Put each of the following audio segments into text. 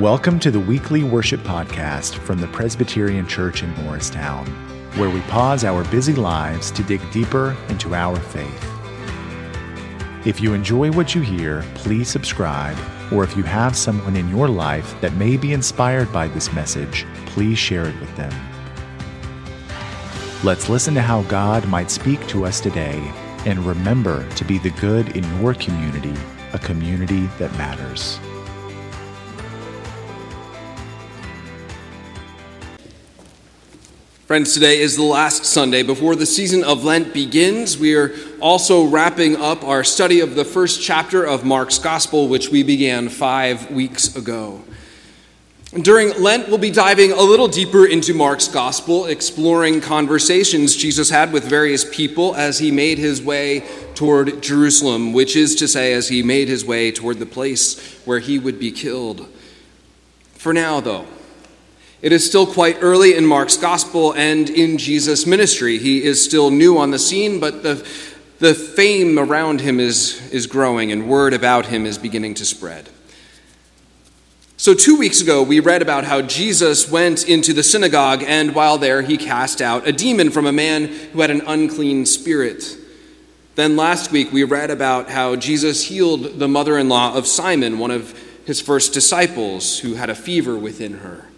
Welcome to the weekly worship podcast from the Presbyterian Church in Morristown, where we pause our busy lives to dig deeper into our faith. If you enjoy what you hear, please subscribe, or if you have someone in your life that may be inspired by this message, please share it with them. Let's listen to how God might speak to us today and remember to be the good in your community, a community that matters. Friends, today is the last Sunday before the season of Lent begins. We are also wrapping up our study of the first chapter of Mark's Gospel, which we began five weeks ago. During Lent, we'll be diving a little deeper into Mark's Gospel, exploring conversations Jesus had with various people as he made his way toward Jerusalem, which is to say, as he made his way toward the place where he would be killed. For now, though, it is still quite early in Mark's gospel and in Jesus' ministry. He is still new on the scene, but the, the fame around him is, is growing and word about him is beginning to spread. So, two weeks ago, we read about how Jesus went into the synagogue, and while there, he cast out a demon from a man who had an unclean spirit. Then last week, we read about how Jesus healed the mother in law of Simon, one of his first disciples, who had a fever within her.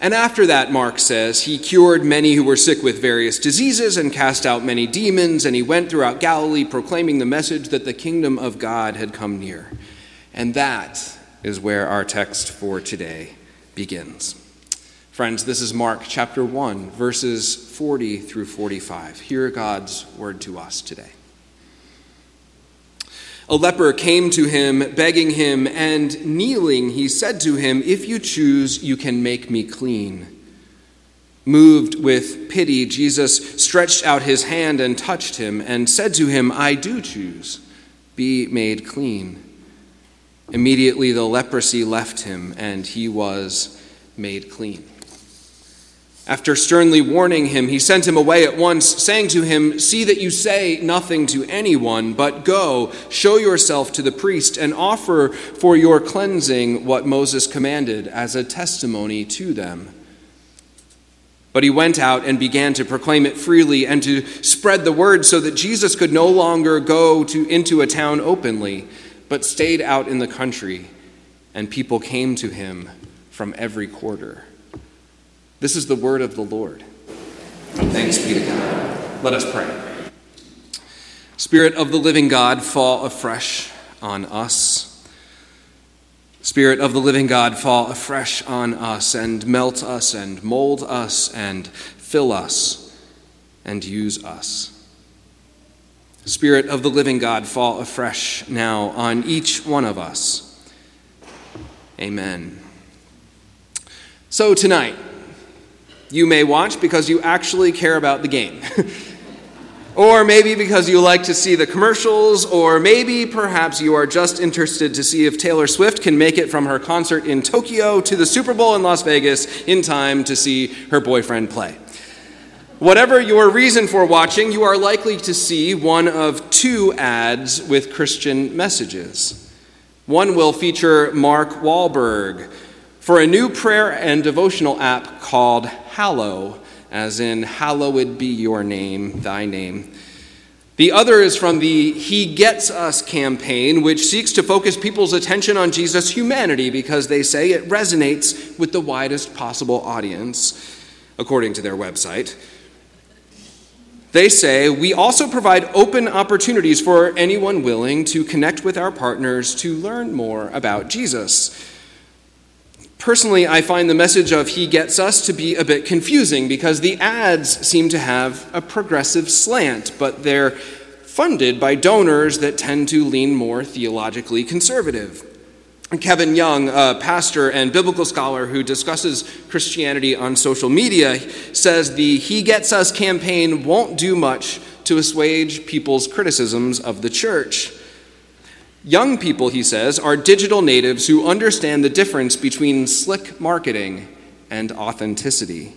And after that, Mark says, he cured many who were sick with various diseases and cast out many demons, and he went throughout Galilee proclaiming the message that the kingdom of God had come near. And that is where our text for today begins. Friends, this is Mark chapter 1, verses 40 through 45. Hear God's word to us today. A leper came to him, begging him, and kneeling, he said to him, If you choose, you can make me clean. Moved with pity, Jesus stretched out his hand and touched him, and said to him, I do choose, be made clean. Immediately the leprosy left him, and he was made clean. After sternly warning him, he sent him away at once, saying to him, See that you say nothing to anyone, but go, show yourself to the priest, and offer for your cleansing what Moses commanded as a testimony to them. But he went out and began to proclaim it freely and to spread the word so that Jesus could no longer go to, into a town openly, but stayed out in the country, and people came to him from every quarter. This is the word of the Lord. Thanks be to God. Let us pray. Spirit of the living God, fall afresh on us. Spirit of the living God, fall afresh on us and melt us and mold us and fill us and use us. Spirit of the living God, fall afresh now on each one of us. Amen. So, tonight, you may watch because you actually care about the game. or maybe because you like to see the commercials, or maybe perhaps you are just interested to see if Taylor Swift can make it from her concert in Tokyo to the Super Bowl in Las Vegas in time to see her boyfriend play. Whatever your reason for watching, you are likely to see one of two ads with Christian messages. One will feature Mark Wahlberg for a new prayer and devotional app called Hallow, as in, Hallowed be your name, thy name. The other is from the He Gets Us campaign, which seeks to focus people's attention on Jesus' humanity because they say it resonates with the widest possible audience, according to their website. They say, We also provide open opportunities for anyone willing to connect with our partners to learn more about Jesus. Personally, I find the message of He Gets Us to be a bit confusing because the ads seem to have a progressive slant, but they're funded by donors that tend to lean more theologically conservative. Kevin Young, a pastor and biblical scholar who discusses Christianity on social media, says the He Gets Us campaign won't do much to assuage people's criticisms of the church. Young people, he says, are digital natives who understand the difference between slick marketing and authenticity.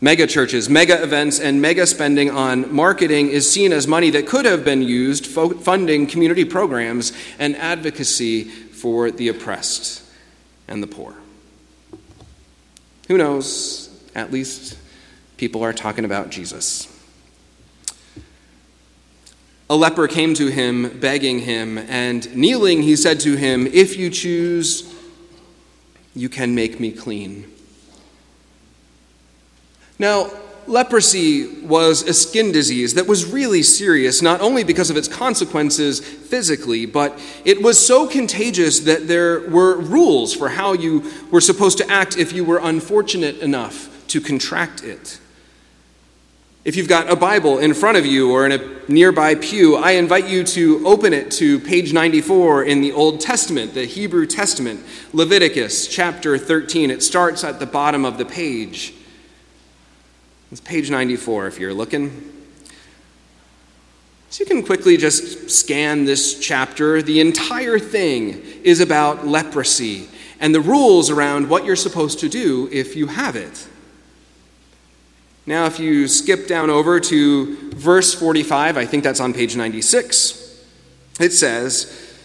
Mega churches, mega events, and mega spending on marketing is seen as money that could have been used funding community programs and advocacy for the oppressed. and the poor. Who knows? At least people are talking about Jesus. A leper came to him, begging him, and kneeling, he said to him, If you choose, you can make me clean. Now, leprosy was a skin disease that was really serious, not only because of its consequences physically, but it was so contagious that there were rules for how you were supposed to act if you were unfortunate enough to contract it. If you've got a Bible in front of you or in a nearby pew, I invite you to open it to page 94 in the Old Testament, the Hebrew Testament, Leviticus chapter 13. It starts at the bottom of the page. It's page 94 if you're looking. So you can quickly just scan this chapter. The entire thing is about leprosy and the rules around what you're supposed to do if you have it. Now, if you skip down over to verse 45, I think that's on page 96, it says,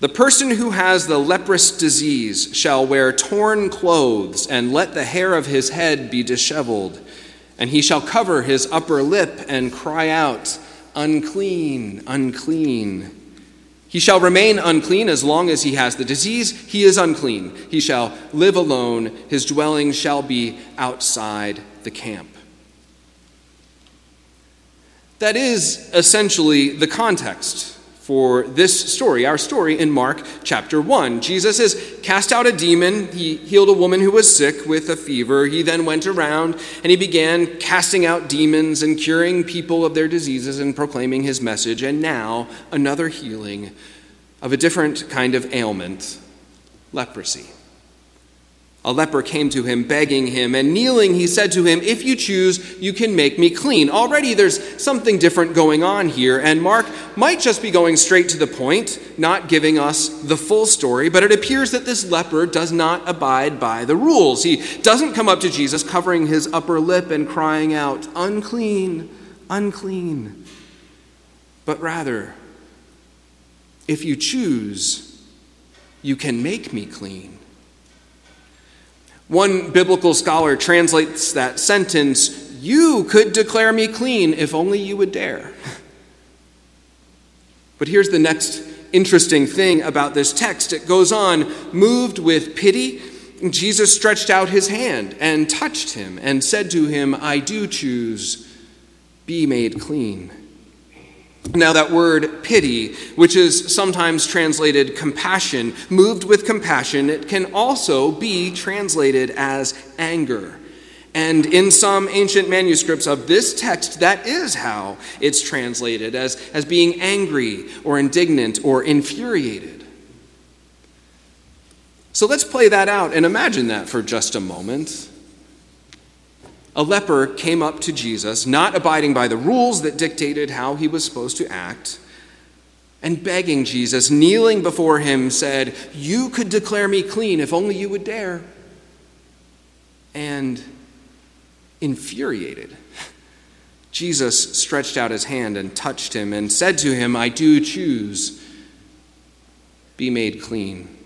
The person who has the leprous disease shall wear torn clothes and let the hair of his head be disheveled and he shall cover his upper lip and cry out, Unclean, unclean. He shall remain unclean as long as he has the disease. He is unclean. He shall live alone. His dwelling shall be outside the camp. That is essentially the context for this story, our story in Mark chapter 1. Jesus has cast out a demon. He healed a woman who was sick with a fever. He then went around and he began casting out demons and curing people of their diseases and proclaiming his message. And now, another healing of a different kind of ailment leprosy. A leper came to him, begging him, and kneeling, he said to him, If you choose, you can make me clean. Already there's something different going on here, and Mark might just be going straight to the point, not giving us the full story, but it appears that this leper does not abide by the rules. He doesn't come up to Jesus, covering his upper lip and crying out, Unclean, unclean. But rather, if you choose, you can make me clean. One biblical scholar translates that sentence You could declare me clean if only you would dare. But here's the next interesting thing about this text it goes on, moved with pity. Jesus stretched out his hand and touched him and said to him, I do choose, be made clean. Now, that word pity, which is sometimes translated compassion, moved with compassion, it can also be translated as anger. And in some ancient manuscripts of this text, that is how it's translated as, as being angry or indignant or infuriated. So let's play that out and imagine that for just a moment a leper came up to Jesus, not abiding by the rules that dictated how he was supposed to act, and begging Jesus, kneeling before him, said, You could declare me clean if only you would dare. And infuriated, Jesus stretched out his hand and touched him and said to him, I do choose, be made clean.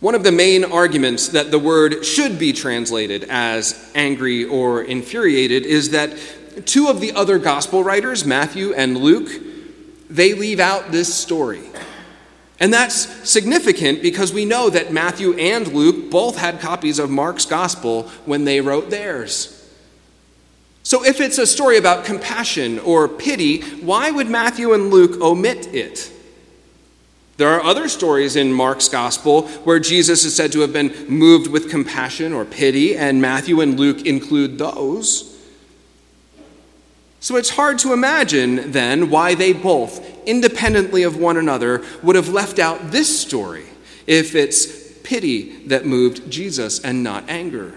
One of the main arguments that the word should be translated as angry or infuriated is that two of the other gospel writers, Matthew and Luke, they leave out this story. And that's significant because we know that Matthew and Luke both had copies of Mark's gospel when they wrote theirs. So if it's a story about compassion or pity, why would Matthew and Luke omit it? There are other stories in Mark's gospel where Jesus is said to have been moved with compassion or pity, and Matthew and Luke include those. So it's hard to imagine then why they both, independently of one another, would have left out this story if it's pity that moved Jesus and not anger.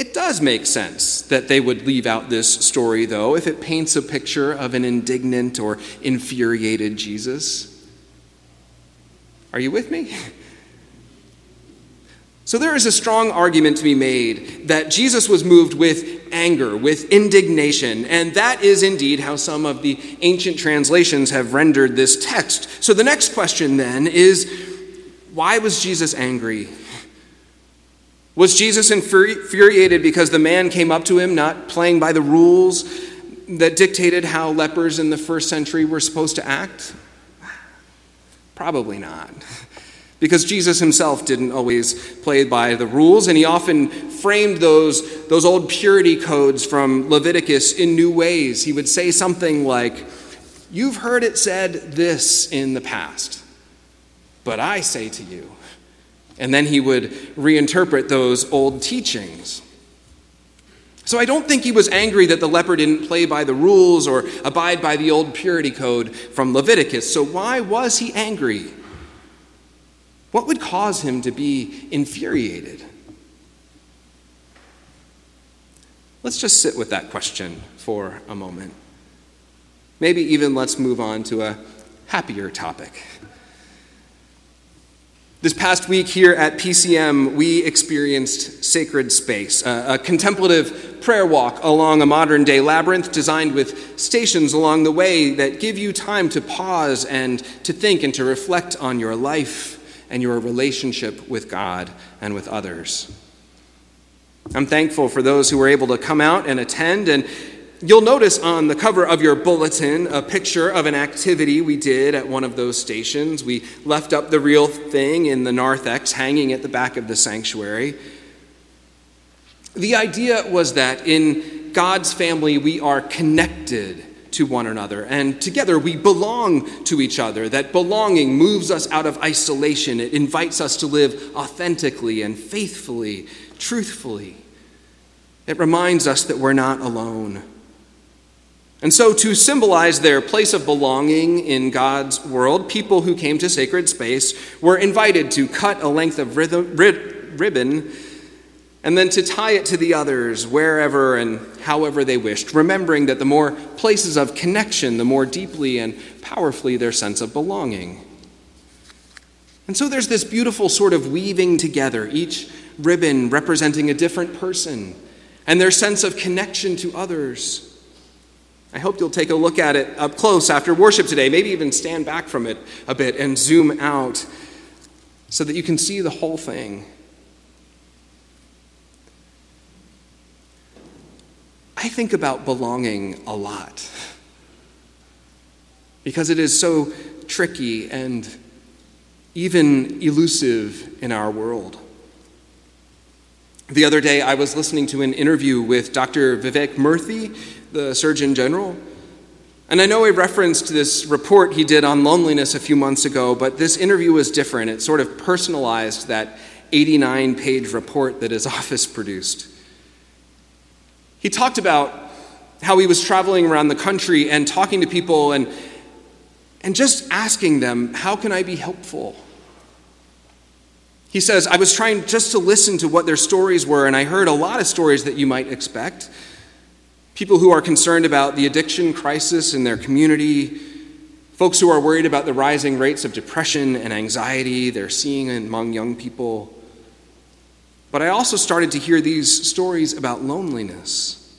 It does make sense that they would leave out this story, though, if it paints a picture of an indignant or infuriated Jesus. Are you with me? So there is a strong argument to be made that Jesus was moved with anger, with indignation, and that is indeed how some of the ancient translations have rendered this text. So the next question then is why was Jesus angry? Was Jesus infuriated because the man came up to him not playing by the rules that dictated how lepers in the first century were supposed to act? Probably not because Jesus himself didn't always play by the rules, and he often framed those, those old purity codes from Leviticus in new ways. He would say something like, You've heard it said this in the past, but I say to you. And then he would reinterpret those old teachings. So I don't think he was angry that the leper didn't play by the rules or abide by the old purity code from Leviticus. So why was he angry? What would cause him to be infuriated? Let's just sit with that question for a moment. Maybe even let's move on to a happier topic. This past week here at PCM, we experienced Sacred Space, a, a, contemplative prayer walk along a modern day labyrinth designed with stations along the way that give you time to pause and to think and to reflect on your life and your relationship with God and with others. I'm thankful for those who were able to come out and attend. And you'll notice on the cover of your bulletin a picture of an activity we did at one of those stations. We left up the real thing in the narthex hanging at the back of the sanctuary. The idea was that in God's family, we are connected to one another. And together we belong to each other. That belonging moves us out of isolation. It invites us to live authentically and faithfully, truthfully. It reminds us that we're not alone. And so, to symbolize their place of belonging in God's world, people who came to sacred space were invited to cut a length of rhythm, ribbon and then to tie it to the others wherever and however they wished, remembering that the more places of connection, the more deeply and powerfully their sense of belonging. And so there's this beautiful sort of weaving together, each ribbon representing a different person and their sense of connection to others. I hope you'll take a look at it up close after worship today, maybe even stand back from it a bit and zoom out so that you can see the whole thing. I think about belonging a lot because it is so tricky and even elusive in our world. The other day, I was listening to an interview with Dr. Vivek Murthy, the Surgeon General. And I know I referenced this report he did on loneliness a few months ago, but this interview was different. It sort of personalized that 89 page report that his office produced. He talked about how he was traveling around the country and talking to people and, and just asking them, How can I be helpful? He says, I was trying just to listen to what their stories were, and I heard a lot of stories that you might expect. People who are concerned about the addiction crisis in their community, folks who are worried about the rising rates of depression and anxiety they're seeing among young people. But I also started to hear these stories about loneliness.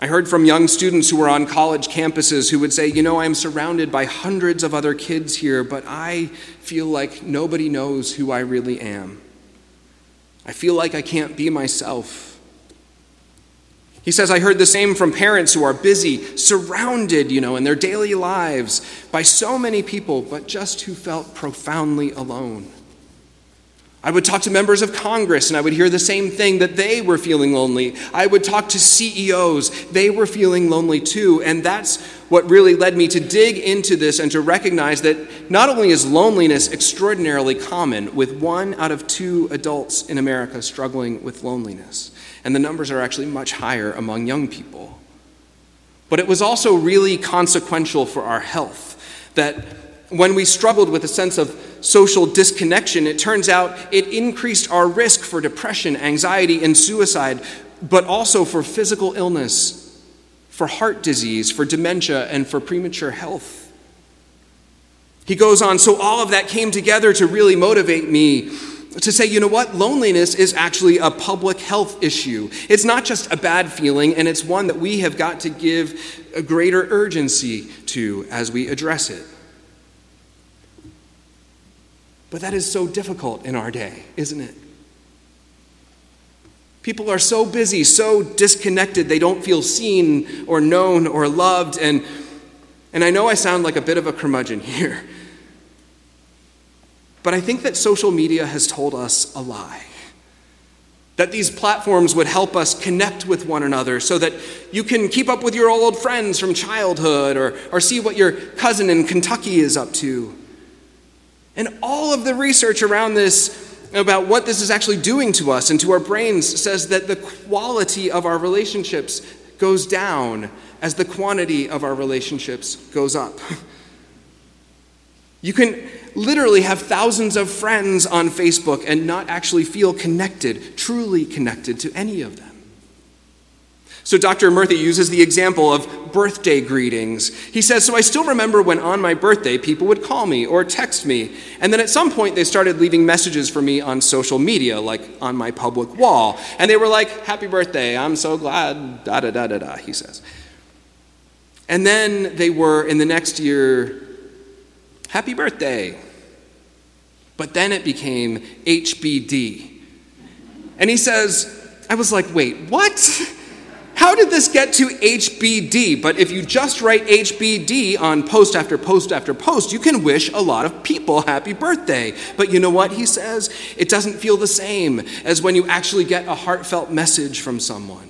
I heard from young students who were on college campuses who would say, You know, I'm surrounded by hundreds of other kids here, but I feel like nobody knows who I really am. I feel like I can't be myself. He says, I heard the same from parents who are busy, surrounded, you know, in their daily lives by so many people, but just who felt profoundly alone. I would talk to members of Congress and I would hear the same thing that they were feeling lonely. I would talk to CEOs, they were feeling lonely too. And that's what really led me to dig into this and to recognize that not only is loneliness extraordinarily common, with one out of two adults in America struggling with loneliness, and the numbers are actually much higher among young people, but it was also really consequential for our health that when we struggled with a sense of social disconnection, it turns out it increased our risk for depression, anxiety, and suicide, but also for physical illness, for heart disease, for dementia, and for premature health. He goes on, so all of that came together to really motivate me to say, you know what, loneliness is actually a public health issue. It's not just a bad feeling, and it's one that we have got to give a greater urgency to as we address it. But that is so difficult in our day, isn't it? People are so busy, so disconnected, they don't feel seen or known or loved. And, and I know I sound like a bit of a curmudgeon here, but I think that social media has told us a lie. That these platforms would help us connect with one another so that you can keep up with your old friends from childhood or, or see what your cousin in Kentucky is up to. And all of the research around this about what this is actually doing to us and to our brains says that the quality of our relationships goes down as the quantity of our relationships goes up. You can literally have thousands of friends on Facebook and not actually feel connected, truly connected to any of them. So Dr. Murthy uses the example of birthday greetings. He says, So I still remember when on my birthday people would call me or text me. And then at some point they started leaving messages for me on social media, like on my public wall. And they were like, Happy birthday, I'm so glad, da da da da da, he says. And then they were in the next year, Happy birthday. But then it became HBD. And he says, I was like, wait, what? How did this get to HBD? But if you just write HBD on post after post after post, you can wish a lot of people happy birthday. But you know what he says? It doesn't feel the same as when you actually get a heartfelt message from someone.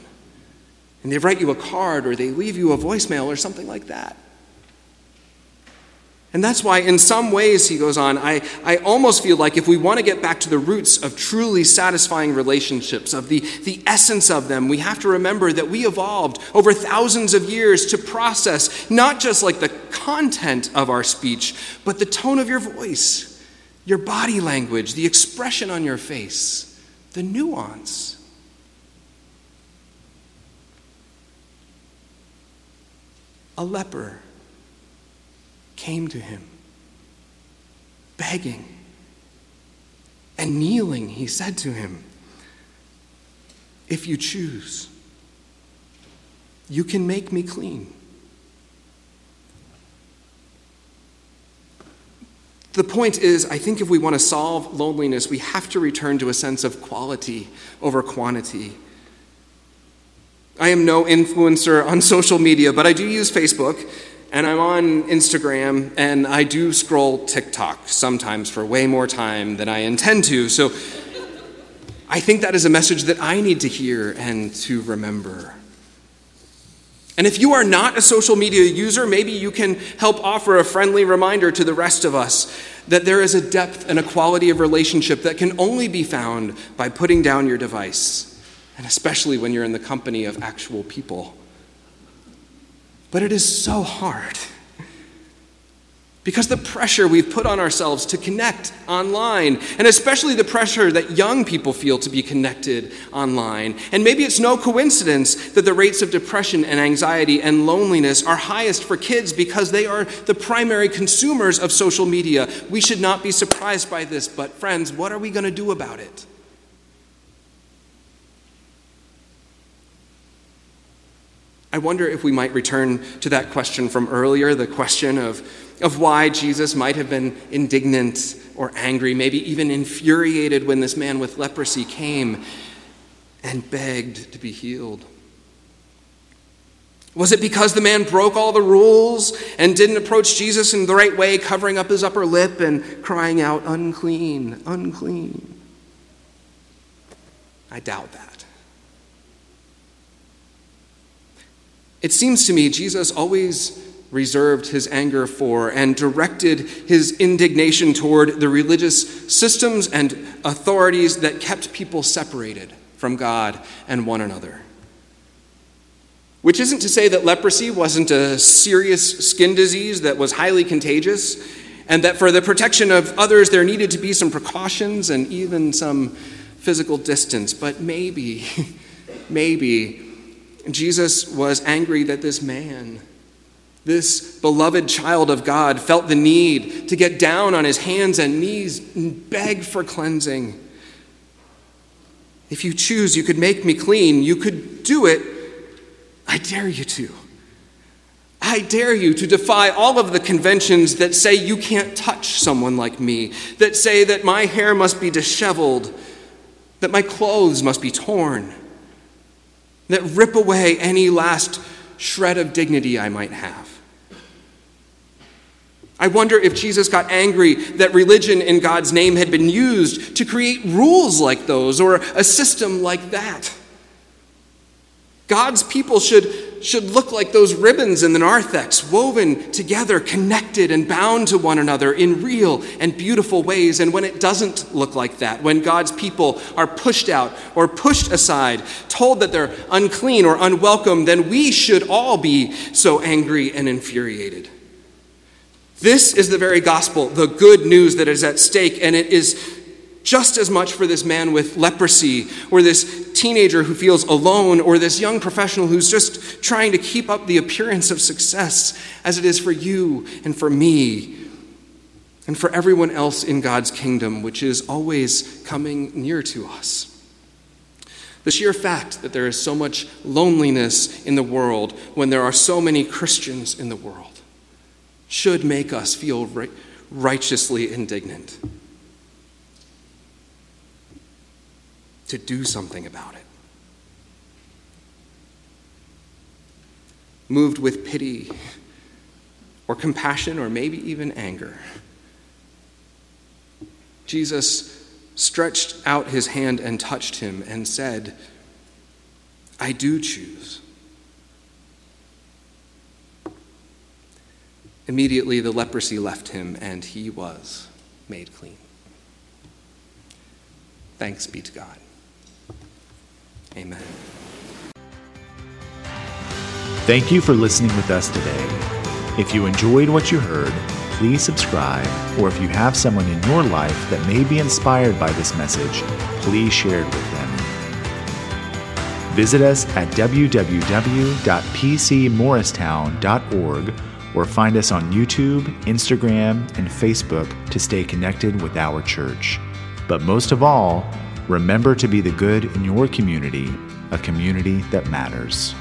And they write you a card or they leave you a voicemail or something like that. And that's why, in some ways, he goes on, I, I almost feel like if we want to get back to the roots of truly satisfying relationships, of the, the essence of them, we have to remember that we evolved over thousands of years to process not just like the content of our speech, but the tone of your voice, your body language, the expression on your face, the nuance. A leper came to him, begging and kneeling. He said to him, If you choose, you can make me clean. The point is, I think if we want to solve loneliness, we have to return to a sense of quality over quantity. I am no influencer on social media, but I do use Facebook and I'm on Instagram, and I do scroll TikTok sometimes for way more time than I intend to. So I think that is a message that I need to hear and to remember. And if you are not a social media user, maybe you can help offer a friendly reminder to the rest of us that there is a depth and a quality of relationship that can only be found by putting down your device, and especially when you're in the company of actual people. But it is so hard. Because the pressure we've put on ourselves to connect online, and especially the pressure that young people feel to be connected online. And maybe it's no coincidence that the rates of depression and anxiety and loneliness are highest for kids because they are the primary consumers of social media. We should not be surprised by this, but friends, what are we going to do about it? I wonder if we might return to that question from earlier the question of, of why Jesus might have been indignant or angry, maybe even infuriated when this man with leprosy came and begged to be healed. Was it because the man broke all the rules and didn't approach Jesus in the right way, covering up his upper lip and crying out, unclean, unclean? I doubt that. It seems to me Jesus always reserved his anger for and directed his indignation toward the religious systems and authorities that kept people separated from God and one another. Which isn't to say that leprosy wasn't a serious skin disease that was highly contagious, and that for the protection of others there needed to be some precautions and even some physical distance. But maybe, maybe Jesus was angry that this man, this beloved child of God, felt the need to get down on his hands and knees and beg for cleansing, If you choose, you could make me clean. You could do it. I dare you to. I dare you to defy all of the conventions that say you can't touch someone like me, that say that my hair must be disheveled, that my clothes must be torn, that rip away any last shred of dignity I might have. I wonder if Jesus got angry that religion in God's name had been used to create rules like those or a system like that. God's people should, should look like those ribbons in the narthex, woven together, connected, and bound to one another in real and beautiful ways. And when it doesn't look like that, when God's people are pushed out or pushed aside, told that they're unclean or unwelcome, then we should all be so angry and infuriated. This is the very gospel, the good news that is at stake, and it is just as much for this man with leprosy, or this teenager who feels alone, or this young professional who's just trying to keep up the appearance of success, as it is for you and for me, and for everyone else in God's kingdom, which is always coming near to us. The sheer fact that there is so much loneliness in the world when there are so many Christians in the world should make us feel righteously indignant. To do something about it. Moved with pity or compassion or maybe even anger. Jesus stretched out his hand and touched him and said, I do choose. Immediately the leprosy left him, and he was made clean. Thanks be to God. Amen. Thank you for listening with us today. If you enjoyed what you heard, please subscribe, or if you have someone in your life that may be inspired by this message, please share it with them. Visit us at www.pcmorristown.org or find us on YouTube, Instagram, and Facebook to stay connected with our church. But most of all, remember to be the good in your community, a community that matters.